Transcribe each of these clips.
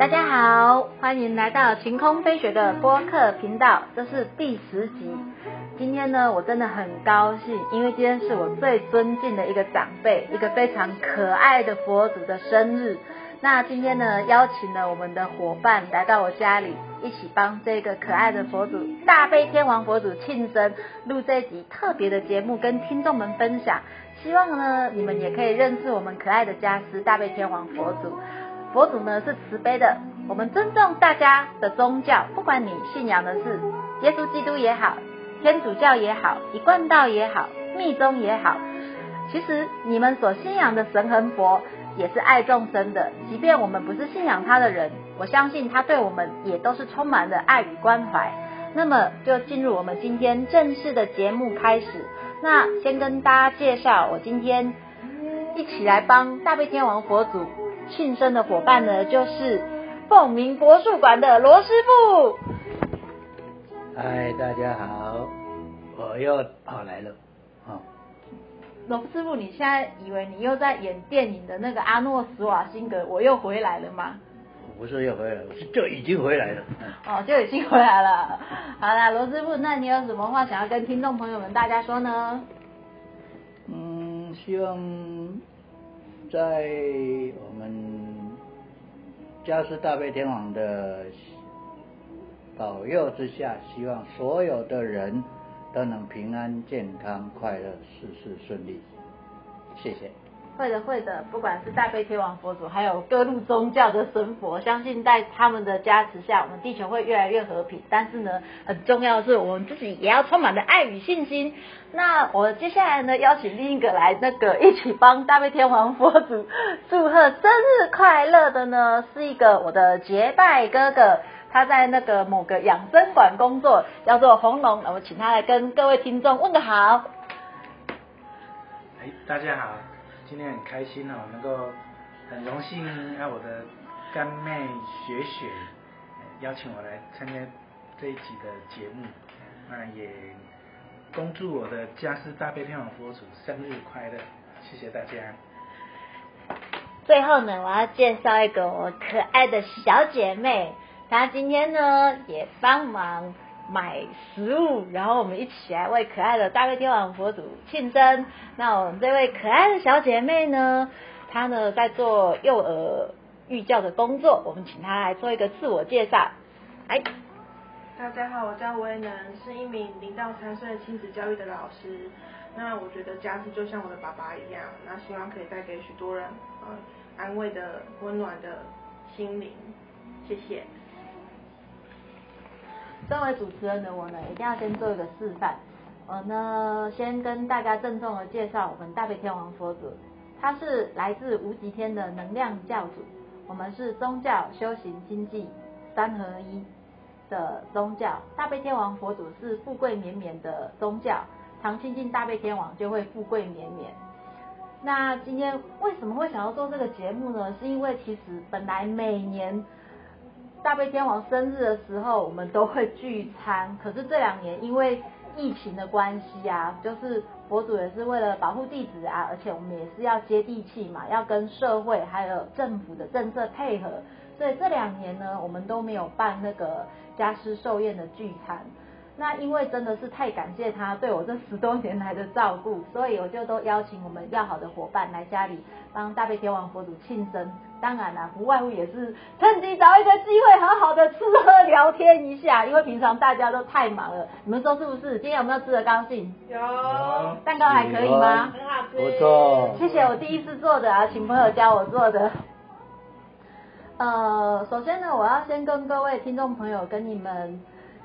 大家好，欢迎来到晴空飞雪的播客频道，这是第十集。今天呢，我真的很高兴，因为今天是我最尊敬的一个长辈，一个非常可爱的佛祖的生日。那今天呢，邀请了我们的伙伴来到我家里，一起帮这个可爱的佛祖大悲天王佛祖庆生，录这集特别的节目，跟听众们分享。希望呢，你们也可以认识我们可爱的家师大悲天王佛祖。佛祖呢是慈悲的，我们尊重大家的宗教，不管你信仰的是耶稣基督也好，天主教也好，一贯道也好，密宗也好，其实你们所信仰的神和佛也是爱众生的。即便我们不是信仰他的人，我相信他对我们也都是充满了爱与关怀。那么就进入我们今天正式的节目开始。那先跟大家介绍，我今天一起来帮大悲天王佛祖。庆生的伙伴呢，就是凤鸣博术馆的罗师傅。嗨，大家好，我又跑来了。好，罗师傅，你现在以为你又在演电影的那个阿诺斯瓦辛格，我又回来了吗？不是又回来了，是就已经回来了。哦，就已经回来了。好啦，罗师傅，那你有什么话想要跟听众朋友们大家说呢？嗯，希望。在我们家师大悲天王的保佑之下，希望所有的人都能平安、健康、快乐，事事顺利。谢谢。会的，会的。不管是大悲天王佛祖，还有各路宗教的神佛，相信在他们的加持下，我们地球会越来越和平。但是呢，很重要的是，我们自己也要充满着爱与信心。那我接下来呢，邀请另一个来那个一起帮大悲天王佛祖祝贺生日快乐的呢，是一个我的结拜哥哥，他在那个某个养生馆工作，叫做红龙。那我请他来跟各位听众问个好。哎，大家好。今天很开心哦，能够很荣幸让我的干妹雪雪邀请我来参加这一集的节目，那也恭祝我的家师大悲天王佛祖生日快乐，谢谢大家。最后呢，我要介绍一个我可爱的小姐妹，她今天呢也帮忙。买食物，然后我们一起来为可爱的大悲天王佛祖庆生。那我们这位可爱的小姐妹呢，她呢在做幼儿育教的工作，我们请她来做一个自我介绍。哎，大家好，我叫威能，是一名零到三岁亲子教育的老师。那我觉得家是就像我的爸爸一样，那希望可以带给许多人呃安慰的、温暖的心灵。谢谢。身为主持人的我呢，一定要先做一个示范。我呢，先跟大家郑重的介绍我们大悲天王佛祖，他是来自无极天的能量教主。我们是宗教、修行、经济三合一的宗教。大悲天王佛祖是富贵绵绵的宗教，常亲近大悲天王就会富贵绵绵。那今天为什么会想要做这个节目呢？是因为其实本来每年。大悲天王生日的时候，我们都会聚餐。可是这两年因为疫情的关系啊，就是佛祖也是为了保护弟子啊，而且我们也是要接地气嘛，要跟社会还有政府的政策配合，所以这两年呢，我们都没有办那个家师寿宴的聚餐。那因为真的是太感谢他对我这十多年来的照顾，所以我就都邀请我们要好的伙伴来家里帮大悲天王佛祖庆生。当然啦，不外乎也是趁机找一个机会，好好的吃喝聊天一下。因为平常大家都太忙了，你们说是不是？今天有没有吃的高兴？有。蛋糕还可以吗？很好吃。不错。谢谢我第一次做的啊，请朋友教我做的。呃，首先呢，我要先跟各位听众朋友跟你们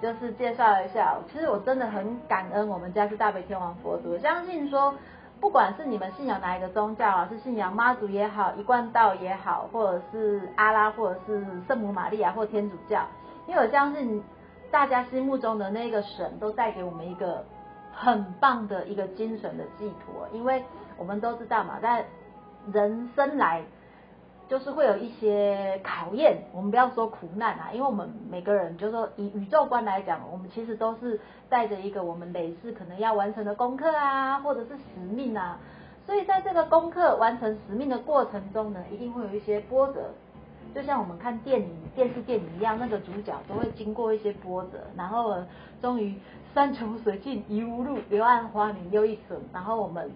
就是介绍一下，其实我真的很感恩我们家是大悲天王佛祖，相信说。不管是你们信仰哪一个宗教啊，是信仰妈祖也好，一贯道也好，或者是阿拉，或者是圣母玛利亚，或天主教，因为我相信大家心目中的那个神都带给我们一个很棒的一个精神的寄托，因为我们都知道嘛，在人生来。就是会有一些考验，我们不要说苦难啊，因为我们每个人，就是说以宇宙观来讲，我们其实都是带着一个我们累世可能要完成的功课啊，或者是使命啊，所以在这个功课完成使命的过程中呢，一定会有一些波折，就像我们看电影、电视电影一样，那个主角都会经过一些波折，然后终于山穷水尽疑无路，柳暗花明又一村，然后我们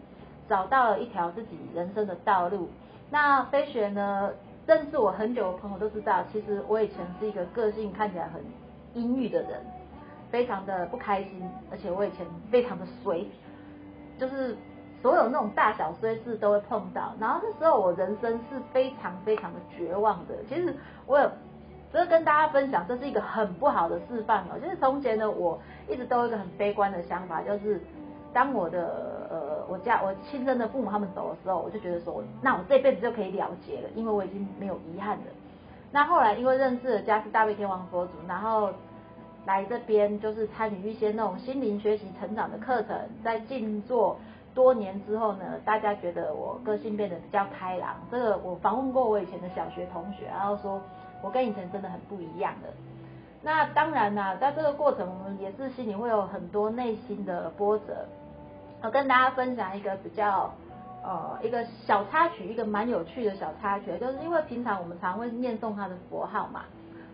找到了一条自己人生的道路。那飞雪呢？认识我很久的朋友都知道，其实我以前是一个个性看起来很阴郁的人，非常的不开心，而且我以前非常的衰，就是所有那种大小衰事都会碰到。然后那时候我人生是非常非常的绝望的。其实我有，就是跟大家分享，这是一个很不好的示范哦。就是从前呢，我一直都有一个很悲观的想法，就是当我的。我家我亲生的父母他们走的时候，我就觉得说，那我这辈子就可以了结了，因为我已经没有遗憾了。那后来因为认识了家是大卫天王佛祖，然后来这边就是参与一些那种心灵学习成长的课程，在静坐多年之后呢，大家觉得我个性变得比较开朗。这个我访问过我以前的小学同学，然后说我跟以前真的很不一样的。那当然啦，在这个过程我们也是心里会有很多内心的波折。我跟大家分享一个比较呃一个小插曲，一个蛮有趣的小插曲，就是因为平常我们常会念诵他的佛号嘛。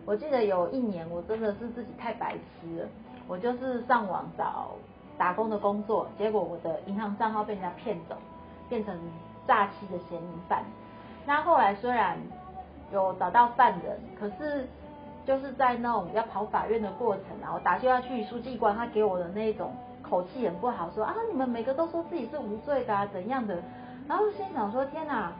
我记得有一年我真的是自己太白痴了，我就是上网找打工的工作，结果我的银行账号被人家骗走，变成诈欺的嫌疑犯。那后来虽然有找到犯人，可是就是在那种要跑法院的过程，然后打电话去书记官，他给我的那种。口气很不好，说啊，你们每个都说自己是无罪的啊，怎样的？然后心想说，天哪，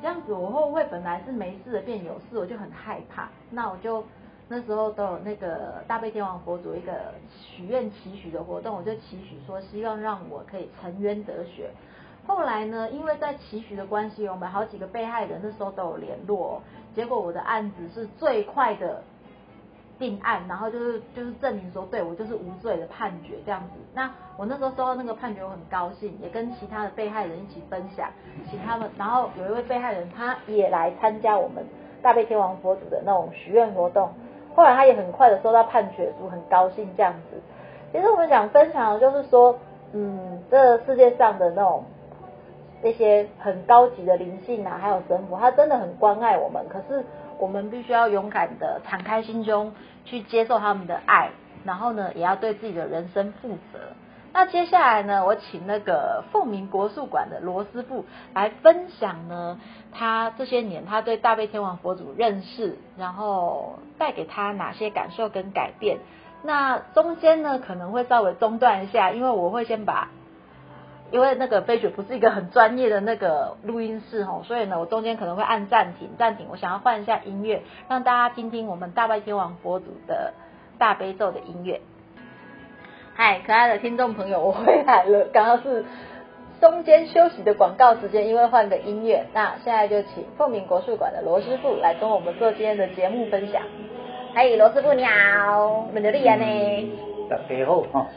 这样子我会不会本来是没事的变有事？我就很害怕。那我就那时候都有那个大悲天王佛祖一个许愿祈许的活动，我就祈许说，希望让我可以沉冤得雪。后来呢，因为在祈许的关系，我们好几个被害人那时候都有联络，结果我的案子是最快的。定案，然后就是就是证明说，对我就是无罪的判决这样子。那我那时候收到那个判决，我很高兴，也跟其他的被害人一起分享，请他们。然后有一位被害人，他也来参加我们大悲天王佛祖的那种许愿活动。后来他也很快的收到判决书，很高兴这样子。其实我们想分享的就是说，嗯，这世界上的那种那些很高级的灵性啊，还有神佛，他真的很关爱我们。可是。我们必须要勇敢的敞开心胸去接受他们的爱，然后呢，也要对自己的人生负责。那接下来呢，我请那个凤鸣国术馆的罗师傅来分享呢，他这些年他对大悲天王佛祖认识，然后带给他哪些感受跟改变。那中间呢，可能会稍微中断一下，因为我会先把。因为那个飞雪不是一个很专业的那个录音室吼，所以呢，我中间可能会按暂停，暂停，我想要换一下音乐，让大家听听我们大拜天王佛祖的大悲咒的音乐。嗨，可爱的听众朋友，我回来了，刚刚是中间休息的广告时间，因为换个音乐，那现在就请凤鸣国术馆的罗师傅来跟我们做今天的节目分享。嗨，罗师傅你好，们的丽安呢？大家好哈。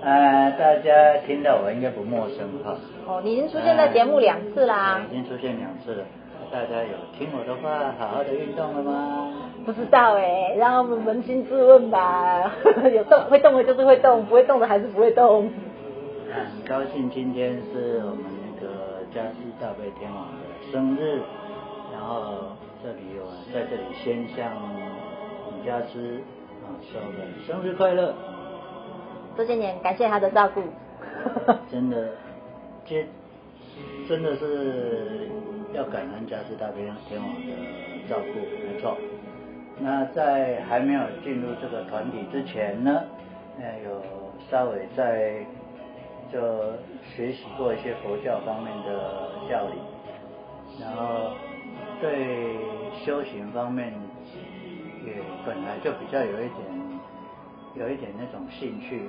呃，大家听到我应该不陌生哈。哦，你已经出现在节目两次啦。已经出现两次了。大家有听我的话，好好的运动了吗？不知道哎，让我们扪心自问吧。有动会动的就是会动，不会动的还是不会动。很高兴今天是我们那个嘉师大悲天王的生日，然后这里我在这里先向李嘉师啊说个生日快乐。这些年，感谢他的照顾。真的，这真的是要感恩家师大悲天王的照顾，没错。那在还没有进入这个团体之前呢，呃，有稍微在就学习过一些佛教方面的教理，然后对修行方面也本来就比较有一点有一点那种兴趣。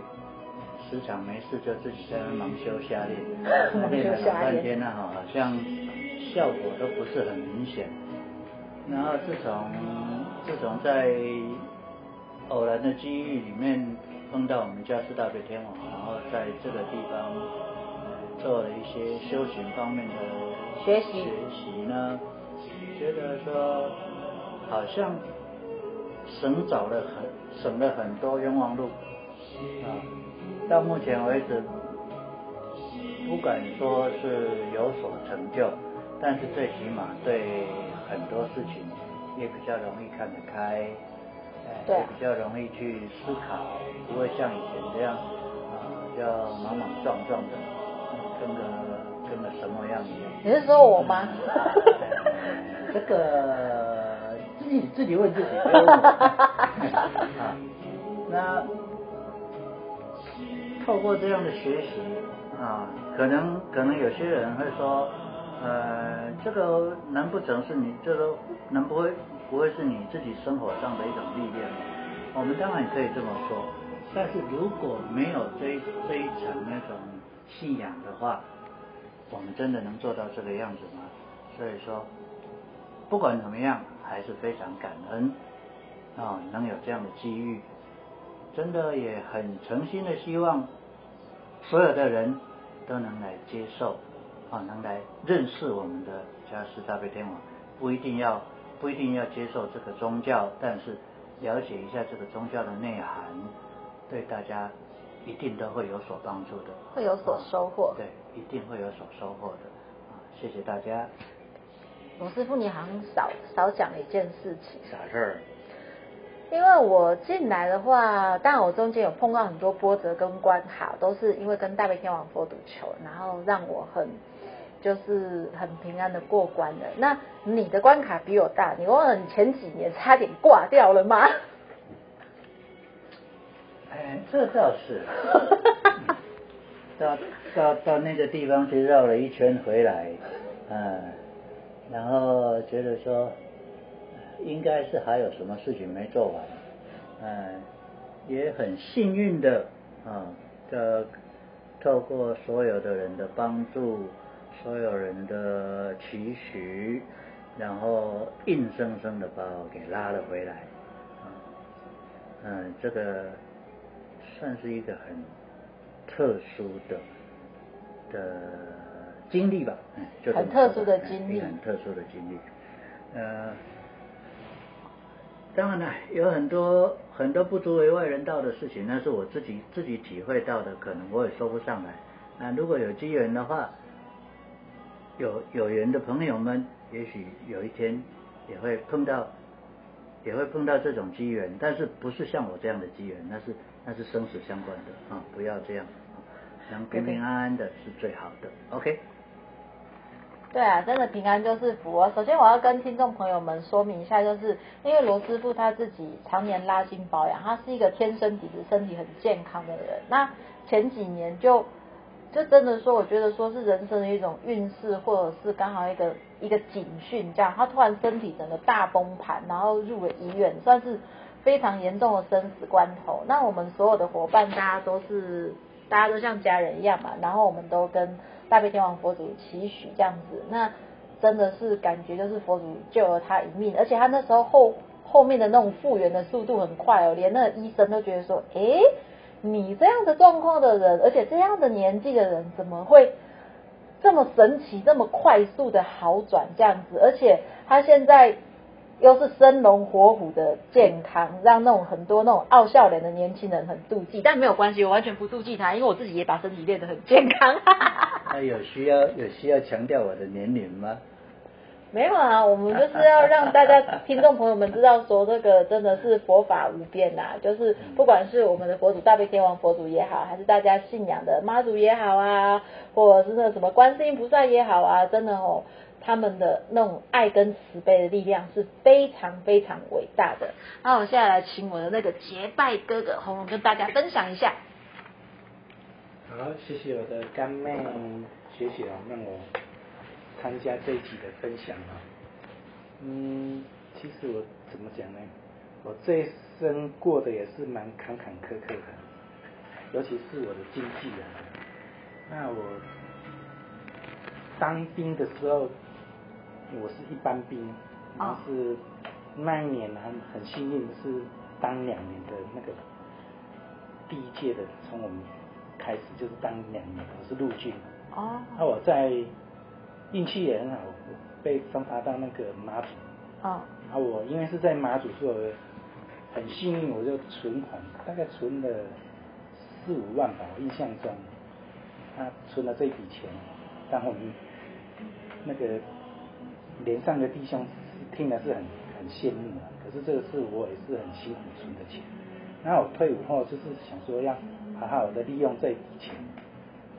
时常没事就自己在那忙修下练，练了老半天了哈，好像效果都不是很明显。然后自从自从在偶然的机遇里面碰到我们家四大悲天王，然后在这个地方做了一些修行方面的学习学习呢，觉得说好像省找了很省了很多冤枉路啊。到目前为止，不敢说是有所成就，但是最起码对很多事情也比较容易看得开，对也比较容易去思考，不会像以前这样啊，叫莽莽撞撞的，跟个跟个什么样一样。你是说我吗？这个自己自己问自己，不要问我啊。那透过这样的学习啊，可能可能有些人会说，呃，这个难不成是你这个难不会不会是你自己生活上的一种历练吗？我们当然可以这么说，但是如果没有这一这一层那种信仰的话，我们真的能做到这个样子吗？所以说，不管怎么样，还是非常感恩啊，能有这样的机遇，真的也很诚心的希望所有的人都能来接受啊，能来认识我们的加斯大悲天王，不一定要不一定要接受这个宗教，但是了解一下这个宗教的内涵，对大家一定都会有所帮助的，会有所收获。对，一定会有所收获的啊！谢谢大家。罗师傅，你好像少少讲了一件事情，啥事儿？因为我进来的话，当然我中间有碰到很多波折跟关卡，都是因为跟大悲天王佛赌球，然后让我很就是很平安的过关的。那你的关卡比我大，你忘了你前几年差点挂掉了吗？哎，这倒是。到到到那个地方去绕了一圈回来，嗯，然后觉得说，应该是还有什么事情没做完，嗯，也很幸运的啊，的透过所有的人的帮助，所有人的期许，然后硬生生的把我给拉了回来，啊，嗯，这个算是一个很特殊的的经历吧，嗯，就很特殊的经历很特殊的经历。呃，当然了，有很多很多不足为外人道的事情，那是我自己自己体会到的，可能我也说不上来。那，如果有机缘的话，有有缘的朋友们，也许有一天也会碰到，也会碰到这种机缘，但是不是像我这样的机缘，那是那是生死相关的啊，不要这样，啊能平平安安的是最好的。OK。对啊，真的平安就是福哦。首先我要跟听众朋友们说明一下，就是因为罗师傅他自己常年拉筋保养，他是一个天生底子身体很健康的人。那前几年就就真的说，我觉得说是人生的一种运势，或者是刚好一个一个警讯，这样他突然身体整个大崩盘，然后入了医院，算是非常严重的生死关头。那我们所有的伙伴，大家都是大家都像家人一样嘛，然后我们都跟大悲天王佛祖期许这样子，那真的是感觉就是佛祖救了他一命，而且他那时候后后面的那种复原的速度很快哦，连那个医生都觉得说，诶，你这样的状况的人，而且这样的年纪的人，怎么会这么神奇、这么快速的好转这样子？而且他现在又是生龙活虎的健康，让那种很多那种傲笑脸的年轻人很妒忌。但没有关系，我完全不妒忌他，因为我自己也把身体练得很健康。那有需要有需要强调我的年龄吗？没有啊，我们就是要让大家听众朋友们知道说，这个真的是佛法无边呐、就是不管是我们的佛祖大悲天王佛祖也好，还是大家信仰的妈祖也好啊，或者是那个什么观世音菩萨也好啊，真的哦，他们的那种爱跟慈悲的力量是非常非常伟大的。那我现在来请我的那个结拜哥哥红龙跟大家分享一下。好，谢谢我的干妹学姐啊，让我参加这一集的分享啊。嗯，其实我怎么讲呢？我这一生过得也是蛮坎坎坷坷的，尤其是我的经纪人。那我当兵的时候，我是一般兵，然后是那一年很很幸运是当两年的那个第一届的，从我们开始就是当两年，我是陆军。哦那我在运气也很好，被分发到那个马祖。哦啊，我因为是在马祖，所以我很幸运，我就存款大概存了四五万吧，我印象中，他存了这笔钱，让我们那个连上的弟兄听了是很很羡慕啊。可是这个是我也是很辛苦存的钱。那我退伍后就是想说要好好的利用这笔钱。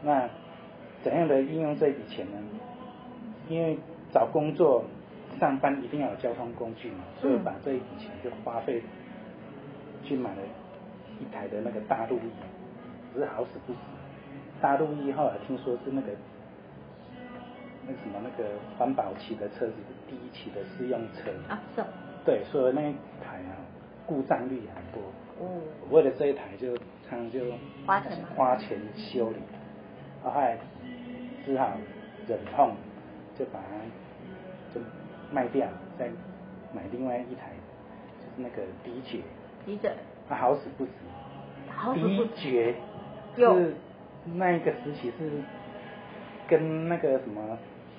那怎样的运用这笔钱呢？因为找工作、上班一定要有交通工具嘛，所以把这一笔钱就花费去买了一台的那个大陆翼，只是好死不死，大陆翼后来听说是那个那什么那个环保期的车子第一期的试用车啊，是。对，所以那一台啊故障率很多。哦。为了这一台就常就花钱花钱修理，后来只好忍痛就把它就卖掉，再买另外一台，就是那个迪爵。迪爵。他好死不死。好死不死。迪爵是那一个时期是跟那个什么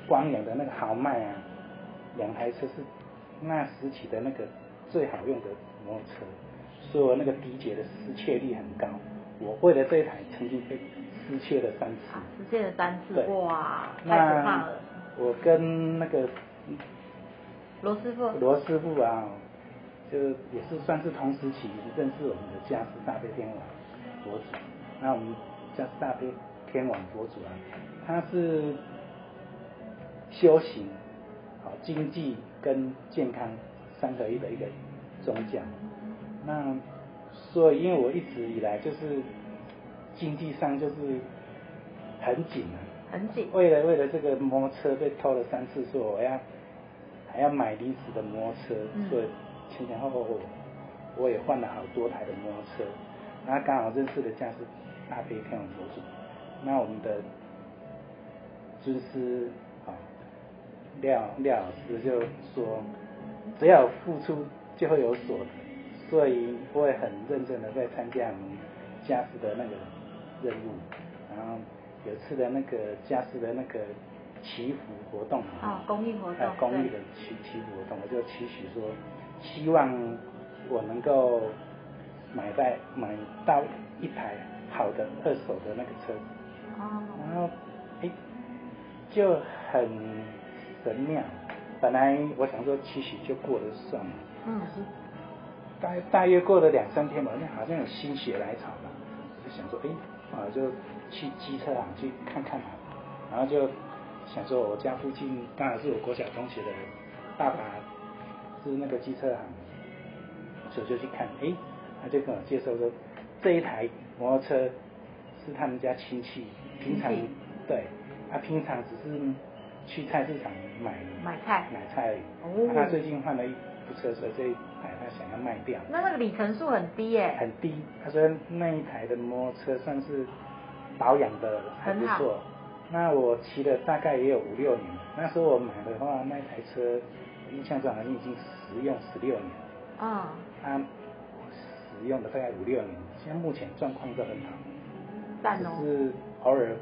光阳的那个豪迈啊，两台车是那时期的那个最好用的摩托车，所以我那个迪姐的失窃率很高。我为了这一台曾经被失窃了三次。失窃了三次，哇，太可怕了。我跟那个罗师傅，罗师傅啊，就也是算是同时期认识我们的嘉士大悲天王佛祖。那我们嘉士大悲天王佛祖啊，他是修行、好经济跟健康三合一的一个宗教。那所以因为我一直以来就是经济上就是很紧啊。很紧。为了为了这个摩托车被偷了三次，说我要还要买临时的摩托车，所以前前后后我也换了好多台的摩托车。然后刚好认识的驾驶大悲天王佛祖，那我们的尊师啊廖廖老师就说，只要付出就会有所得，所以我也很认真的在参加我们驾驶的那个任务，然后。有次的那个家事的那个祈福活动啊，公益活动，公益的祈祈福活动，我就祈许说，希望我能够买在买到一台好的二手的那个车，哦，然后哎就很神妙，本来我想说期许就过了算了，嗯，大大约过了两三天吧，那好像有心血来潮吧，我就想说哎啊就。去机车行去看看嘛，然后就想说，我家附近当然是我国小同学的爸爸是那个机车行，所以就去看，哎，他就跟我介绍说，这一台摩托车是他们家亲戚，平常对，他平常只是去菜市场买买菜买菜，哦，他最近换了一部车，所以这一台他想要卖掉。那那个里程数很低耶？很低，他说那一台的摩托车算是。保养的还不错，那我骑了大概也有五六年。那时候我买的话，那台车印象中好像已经使用十六年。啊。他使用了大概五六年，现在目前状况都很好。但哦。只是偶尔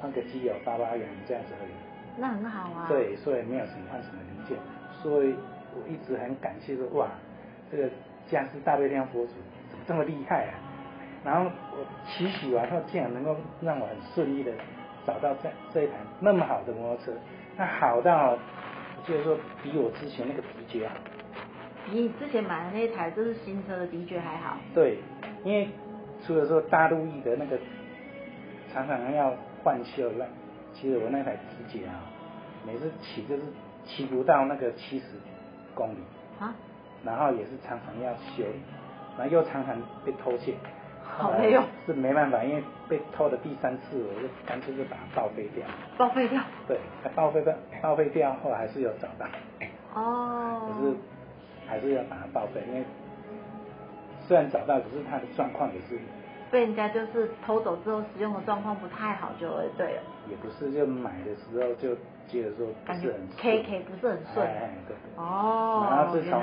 换个机油、八八元这样子而已。那很好啊。对，所以没有什么换什么零件，所以我一直很感谢说，哇，这个家是大悲天佛祖怎么这么厉害啊？然后我祈许完后，竟然能够让我很顺利的找到这这一台那么好的摩托车，那好到，就是说比我之前那个迪爵好。比你之前买的那一台就是新车的迪爵还好。对，因为除了说大陆翼的那个常常要换修了，其实我那台迪爵啊，每次骑就是骑不到那个七十公里。啊。然后也是常常要修理，然后又常常被偷窃。好累哦，是没办法，因为被偷的第三次，我就干脆就把它报废掉。报废掉？对，报废掉，报废掉后还是有找到。哦。可是还是要把它报废，因为虽然找到，可是它的状况也是。被人家就是偷走之后，使用的状况不太好，就对了。也不是，就买的时候就觉得说不是很 K K 不是很顺。哎，对。哦。然后自从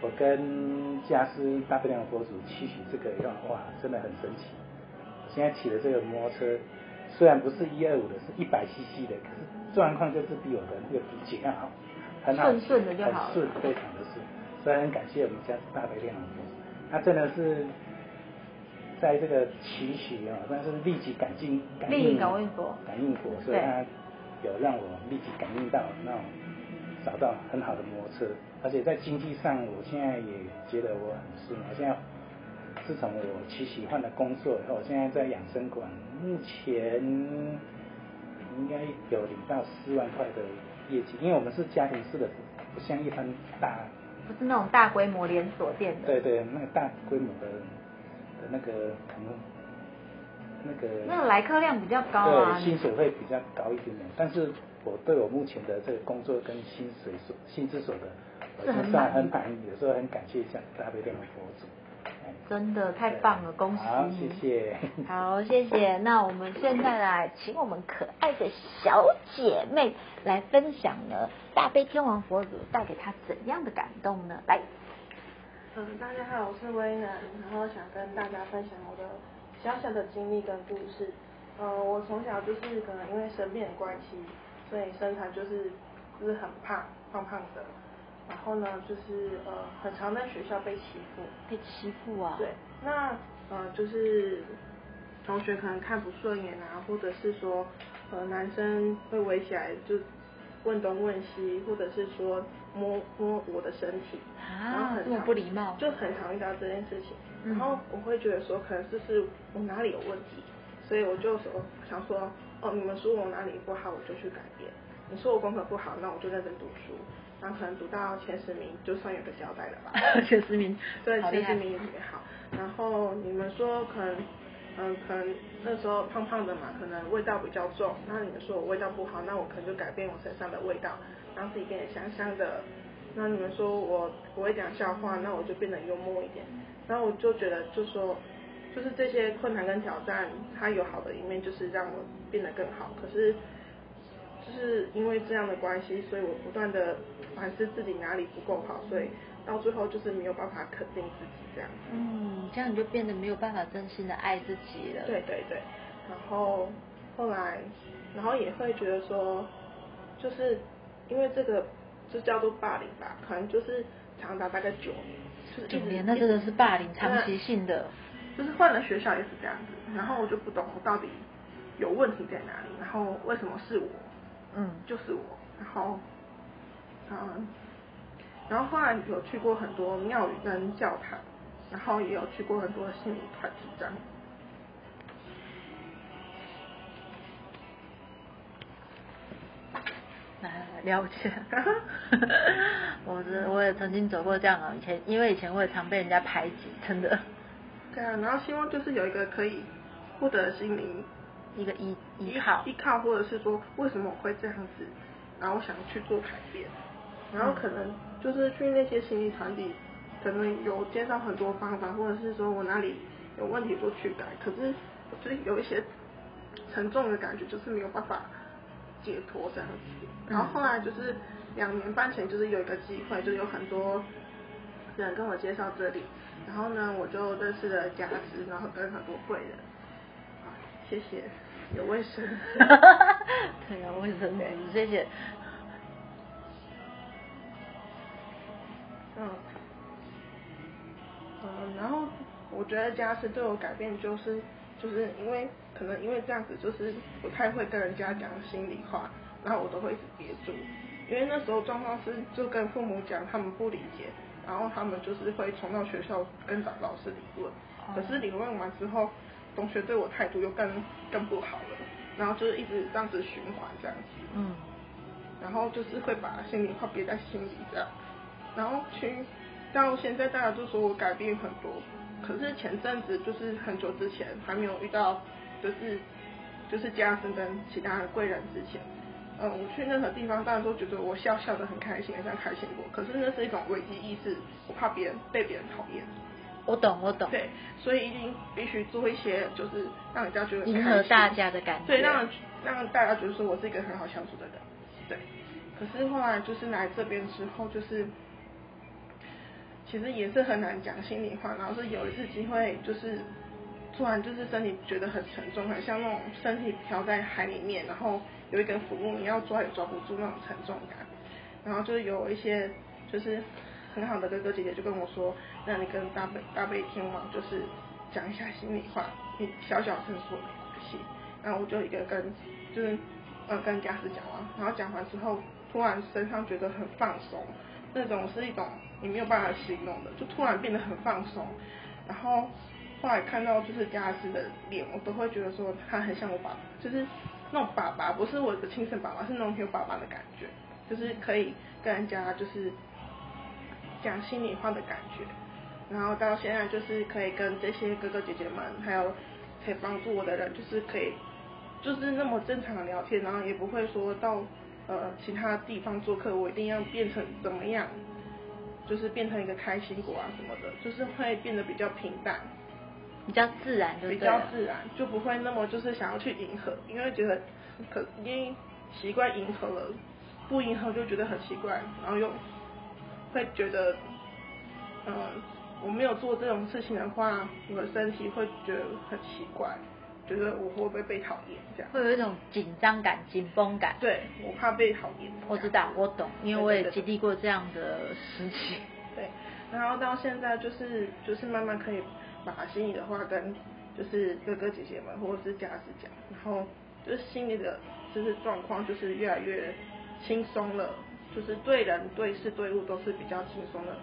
我跟家师大悲量佛祖吸取这个以后，哇，真的很神奇。现在骑的这个摩托车，虽然不是一二五的，是一百 CC 的，可是状况就是比我的那个比几要好，很好，顺顺的就好，很顺，非常的顺。所以很感谢我们家大悲量佛祖，他真的是。在这个期许啊，但是立即感应，立即感应佛，感应佛，所以它有让我立即感应到那种找到很好的摩托车，而且在经济上，我现在也觉得我很顺。我现在自从我去喜换了工作以后，我现在在养生馆，目前应该有领到四万块的业绩，因为我们是家庭式的，不像一般大，不是那种大规模连锁店的。对对，那个大规模的的那个可能那个那个来客量比较高啊对，薪水会比较高一点点，但是我对我目前的这个工作跟薪水所薪资所得，我是很满意很满意，有时候很感谢像大悲殿的佛祖。哎真的太棒了，恭喜！谢谢。好，谢谢。那我们现在来请我们可爱的小姐妹来分享呢，大悲天王佛祖带给她怎样的感动呢？来，嗯，大家好，我是威南，然后想跟大家分享我的小小的经历跟故事。嗯，我从小就是可能因为生病的关系，所以身材就是就是很胖，胖胖的。然后呢，就是呃，很常在学校被欺负。被欺负啊？对，那呃就是同学可能看不顺眼啊，或者是说呃男生会围起来就问东问西，或者是说摸摸我的身体，啊然后很这么不礼貌就很常遇到这件事情。嗯然后我会觉得说，可能这是我哪里有问题，所以我就说想说，哦，你们说我哪里不好，我就去改变。你说我功课不好，那我就认真读书，然后可能读到前十名，就算有个交代了吧。前十名，对，前十名也特别好。然后你们说可能，嗯，可能那时候胖胖的嘛，可能味道比较重。那你们说我味道不好，那我可能就改变我身上的味道，让自己变得香香的。那你们说我不会讲笑话，那我就变得幽默一点。然后我就觉得，就说，就是这些困难跟挑战，它有好的一面，就是让我变得更好。可是，就是因为这样的关系，所以我不断的反思自己哪里不够好，所以到最后就是没有办法肯定自己这样。嗯，这样你就变得没有办法真心的爱自己了。对对对，然后后来，然后也会觉得说，就是因为这个就叫做霸凌吧，可能就是长达大概九年，就是九一年那真的是霸凌，长期性的。就是换了学校也是这样子，然后我就不懂我到底有问题在哪里，然后为什么是我，嗯，就是我，然后，嗯，然后后来有去过很多庙宇跟教堂，然后也有去过很多心理团体这样。来了解。我是我也曾经走过这样的，以前因为以前我也常被人家排挤，真的对啊，然后希望就是有一个可以获得心灵一个依依靠依靠，或者是说为什么我会这样子，然后想去做改变，然后可能就是去那些心理团体，可能有介绍很多方法，或者是说我哪里有问题就去改，可是就是有一些沉重的感觉，就是没有办法解脱这样子。然后后来就是两年半前，就是有一个机会，就有很多人跟我介绍这里，然后呢，我就认识了家师，然后跟很多贵人。啊，谢谢，有卫生。对啊，卫生纸，谢谢。嗯，嗯，然后我觉得家师对我改变就是，就是因为可能因为这样子，就是不太会跟人家讲心里话，然后我都会一直憋住，因为那时候状况是就跟父母讲，他们不理解，然后他们就是会冲到学校跟找老师理论，可是理论完之后，同学对我态度又更更不好了，然后就是一直这样子循环这样子。嗯，然后就是会把心里话憋在心里这样，然后去到现在大家都说我改变很多，可是前阵子就是很久之前还没有遇到就是就是家生跟其他的贵人之前，嗯，我去任何地方，当然都觉得我笑笑的很开心，很像开心果，可是那是一种危机意识，我怕别人被别人讨厌。我懂，我懂。对，所以一定必须做一些，就是让人家觉得很迎合大家的感觉对，让让大家觉得说我是一个很好相处的人，对。可是后来就是来这边之后，就是其实也是很难讲心里话，然后是有一次机会，就是突然就是身体觉得很沉重，很像那种身体漂在海里面，然后有一根浮木，你要抓也抓不住那种沉重感。然后就是有一些就是很好的哥哥姐姐就跟我说，那你跟大悲大悲天王就是讲一下心里话，你小小声说没关系。然后我就一个跟就是呃跟家师讲完，然后讲完之后，突然身上觉得很放松，那种是一种你没有办法形容的，就突然变得很放松。然后后来看到就是嘉斯的脸，我都会觉得说他很像我爸爸，就是那种爸爸，不是我的亲生爸爸，是那种有爸爸的感觉，就是可以跟人家就是讲心里话的感觉。然后到现在就是可以跟这些哥哥姐姐们，还有可以帮助我的人，就是可以就是那么正常的聊天，然后也不会说到呃其他地方做客，我一定要变成怎么样，就是变成一个开心果啊什么的，就是会变得比较平淡，比较自然就比。较自然，就不会那么就是想要去迎合，因为觉得可因为习惯迎合了，不迎合就觉得很奇怪，然后又会觉得嗯。我没有做这种事情的话，我的身体会觉得很奇怪，觉得我会不会被讨厌这样？会有一种紧张感、紧绷感。对，我怕被讨厌。我知道，我懂，因为我也经历过这样的事情。对，然后到现在就是就是慢慢可以把心里的话跟就是哥哥姐姐们或者是家子讲，然后就是心里的就是状况就是越来越轻松了，就是对人对事对物都是比较轻松的，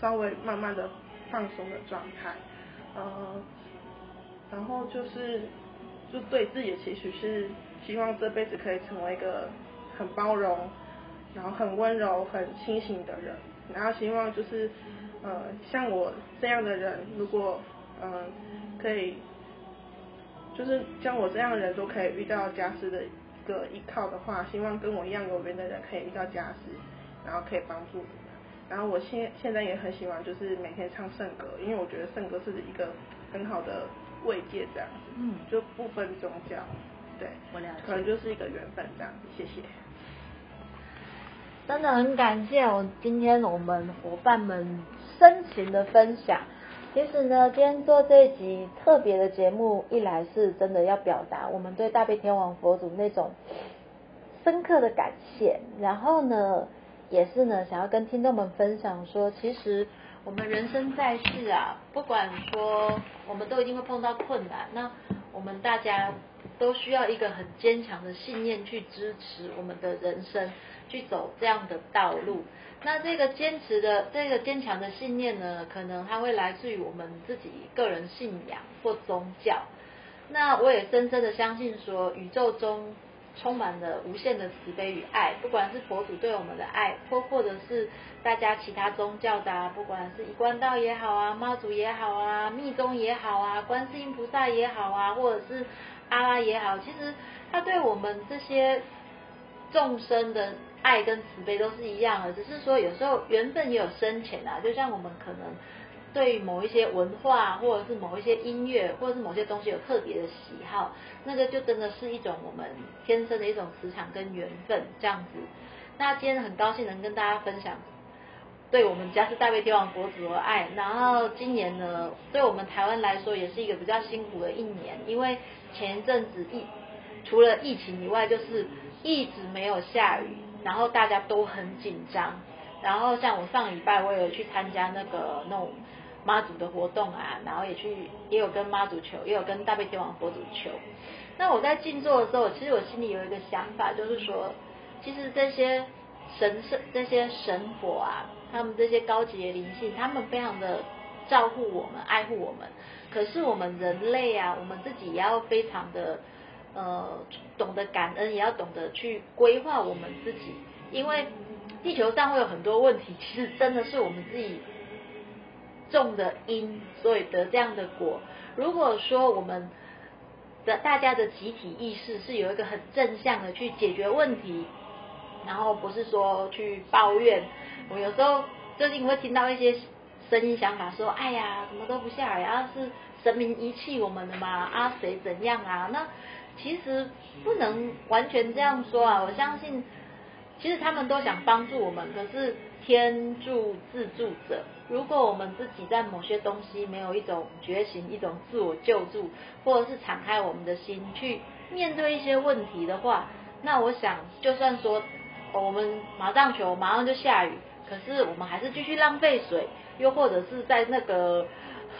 稍微慢慢的。放松的状态，呃，然后就是就对自己的期许是希望这辈子可以成为一个很包容，然后很温柔、很清醒的人，然后希望就是呃像我这样的人，如果呃可以，就是像我这样的人都可以遇到家师的一个依靠的话，希望跟我一样有缘的人可以遇到家师，然后可以帮助。然后我现现在也很喜欢，就是每天唱圣歌，因为我觉得圣歌是一个很好的慰藉，这样子，嗯，就不分宗教，对，我了解，可能就是一个缘分这样子，谢谢。真的很感谢我今天我们伙伴们深情的分享。其实呢，今天做这一集特别的节目，一来是真的要表达我们对大悲天王佛祖那种深刻的感谢，然后呢。也是呢，想要跟听众们分享说，其实我们人生在世啊，不管说我们都一定会碰到困难，那我们大家都需要一个很坚强的信念去支持我们的人生，去走这样的道路。那这个坚持的、这个坚强的信念呢，可能它会来自于我们自己个人信仰或宗教。那我也深深的相信说，宇宙中。充满了无限的慈悲与爱，不管是佛祖对我们的爱，或或者是大家其他宗教的，不管是一贯道也好啊，妈祖也好啊，密宗也好啊，观世音菩萨也好啊，或者是阿拉也好，其实他对我们这些众生的爱跟慈悲都是一样的，只是说有时候缘分也有深浅啊，就像我们可能。对某一些文化，或者是某一些音乐，或者是某些东西有特别的喜好，那个就真的是一种我们天生的一种磁场跟缘分这样子。那今天很高兴能跟大家分享，对我们家是大悲天王佛祖的爱。然后今年呢，对我们台湾来说也是一个比较辛苦的一年，因为前一阵子疫除了疫情以外，就是一直没有下雨，然后大家都很紧张。然后像我上礼拜我有去参加那个那种。妈祖的活动啊，然后也去，也有跟妈祖求，也有跟大悲天王佛祖求。那我在静坐的时候，其实我心里有一个想法，就是说，其实这些神圣、这些神佛啊，他们这些高级的灵性，他们非常的照顾我们、爱护我们。可是我们人类啊，我们自己也要非常的呃懂得感恩，也要懂得去规划我们自己，因为地球上会有很多问题，其实真的是我们自己。种的因，所以得这样的果。如果说我们的大家的集体意识是有一个很正向的去解决问题，然后不是说去抱怨。我有时候最近会听到一些声音想法，说：“哎呀，什么都不下来，啊是神明遗弃我们的嘛？啊谁怎样啊？”那其实不能完全这样说啊！我相信，其实他们都想帮助我们，可是天助自助者。如果我们自己在某些东西没有一种觉醒、一种自我救助，或者是敞开我们的心去面对一些问题的话，那我想，就算说我们马上求，马上就下雨，可是我们还是继续浪费水，又或者是在那个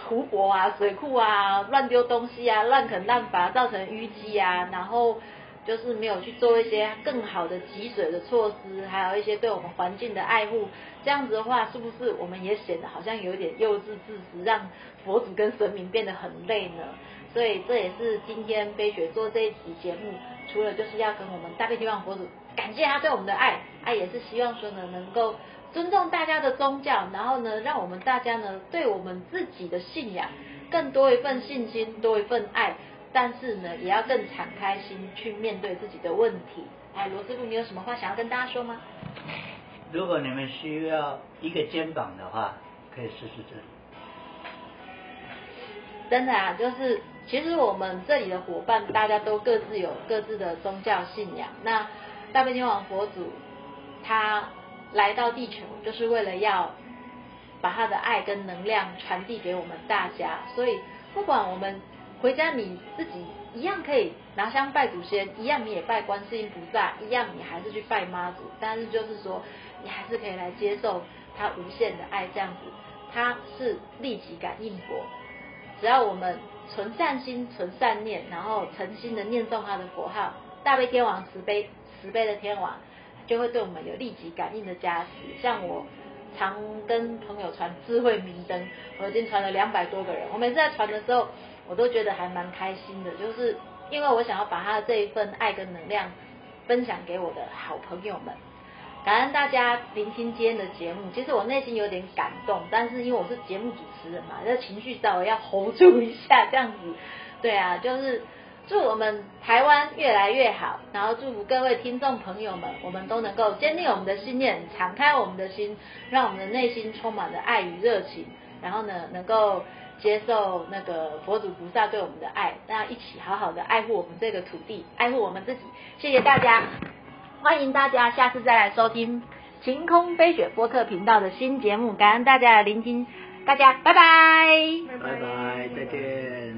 湖泊啊、水库啊乱丢东西啊、乱啃滥伐，造成淤积啊，然后就是没有去做一些更好的集水的措施，还有一些对我们环境的爱护，这样子的话，是不是我们也显得好像有点幼稚自私，让佛祖跟神明变得很累呢？所以这也是今天飞雪做这一期节目，除了就是要跟我们大悲天王佛祖感谢他对我们的爱，爱也是希望说呢，能够尊重大家的宗教，然后呢，让我们大家呢对我们自己的信仰更多一份信心，多一份爱。但是呢，也要更敞开心去面对自己的问题。哎，罗师傅，你有什么话想要跟大家说吗？如果你们需要一个肩膀的话，可以试试这里。真的啊，就是其实我们这里的伙伴，大家都各自有各自的宗教信仰。那大悲天王佛祖他来到地球，就是为了要把他的爱跟能量传递给我们大家。所以不管我们回家你自己一样可以拿香拜祖先，一样你也拜观世音菩萨，一样你还是去拜妈祖。但是就是说，你还是可以来接受他无限的爱，这样子，他是立即感应佛。只要我们存善心、存善念，然后诚心的念诵他的佛号，大悲天王慈悲慈悲的天王就会对我们有立即感应的加持。像我常跟朋友传智慧明灯，我已经传了两百多个人。我每次在传的时候，我都觉得还蛮开心的，就是因为我想要把他的这一份爱跟能量分享给我的好朋友们。感恩大家聆听今天的节目，其实我内心有点感动，但是因为我是节目主持人嘛，这情绪稍微要 hold 住一下，这样子，对啊，就是祝我们台湾越来越好，然后祝福各位听众朋友们，我们都能够坚定我们的信念，敞开我们的心，让我们的内心充满了爱与热情，然后呢，能够接受那个佛祖菩萨对我们的爱，大家一起好好的爱护我们这个土地，爱护我们自己，谢谢大家。欢迎大家下次再来收听晴空飞雪播客频道的新节目，感恩大家的聆听，大家拜拜。拜拜，再见。